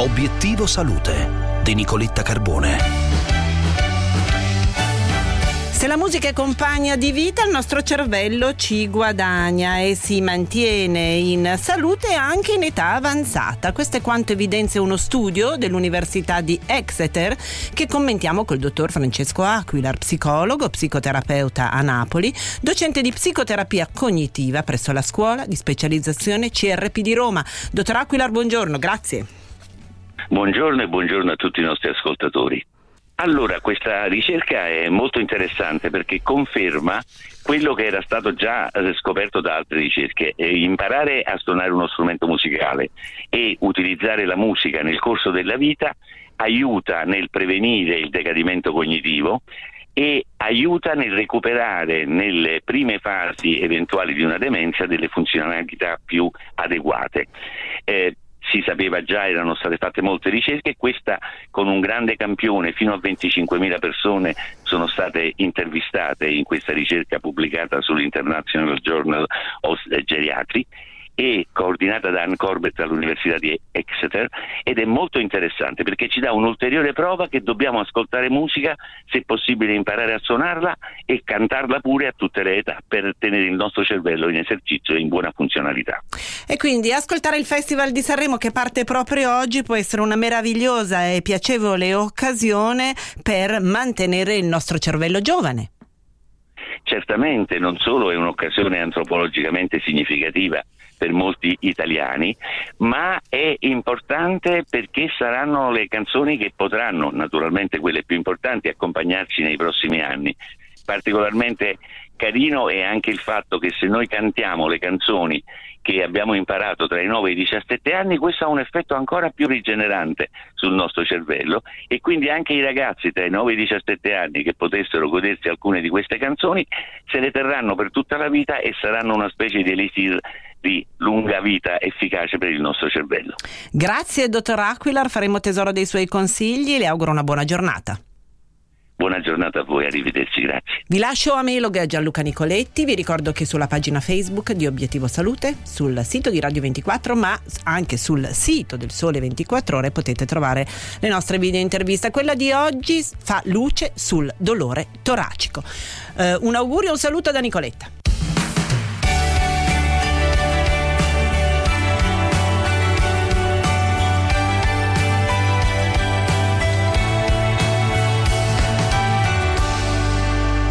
Obiettivo Salute di Nicoletta Carbone. Se la musica è compagna di vita, il nostro cervello ci guadagna e si mantiene in salute anche in età avanzata. Questo è quanto evidenzia uno studio dell'Università di Exeter che commentiamo col dottor Francesco Aquilar, psicologo, psicoterapeuta a Napoli, docente di psicoterapia cognitiva presso la scuola di specializzazione CRP di Roma. Dottor Aquilar, buongiorno, grazie. Buongiorno e buongiorno a tutti i nostri ascoltatori. Allora, questa ricerca è molto interessante perché conferma quello che era stato già eh, scoperto da altre ricerche. imparare a suonare uno strumento musicale e utilizzare la musica nel corso della vita aiuta nel prevenire il decadimento cognitivo e aiuta nel recuperare nelle prime fasi eventuali di una demenza delle funzionalità più adeguate. Eh, si sapeva già, erano state fatte molte ricerche, questa con un grande campione, fino a 25.000 persone sono state intervistate in questa ricerca pubblicata sull'International Journal of Geriatry e coordinata da Ann Corbett all'Università di Exeter ed è molto interessante perché ci dà un'ulteriore prova che dobbiamo ascoltare musica, se possibile imparare a suonarla e cantarla pure a tutte le età per tenere il nostro cervello in esercizio e in buona funzionalità. E quindi ascoltare il Festival di Sanremo che parte proprio oggi può essere una meravigliosa e piacevole occasione per mantenere il nostro cervello giovane. Certamente non solo è un'occasione antropologicamente significativa, per molti italiani, ma è importante perché saranno le canzoni che potranno, naturalmente quelle più importanti, accompagnarci nei prossimi anni. Particolarmente carino è anche il fatto che se noi cantiamo le canzoni che abbiamo imparato tra i 9 e i 17 anni, questo ha un effetto ancora più rigenerante sul nostro cervello e quindi anche i ragazzi tra i 9 e i 17 anni che potessero godersi alcune di queste canzoni se le terranno per tutta la vita e saranno una specie di elisir di lunga vita efficace per il nostro cervello. Grazie dottor Aquilar, faremo tesoro dei suoi consigli le auguro una buona giornata. Buona giornata a voi, arrivederci, grazie. Vi lascio a Melog e a Gianluca Nicoletti, vi ricordo che sulla pagina Facebook di Obiettivo Salute, sul sito di Radio 24, ma anche sul sito del Sole 24 Ore potete trovare le nostre video interviste. Quella di oggi fa luce sul dolore toracico. Uh, un augurio e un saluto da Nicoletta.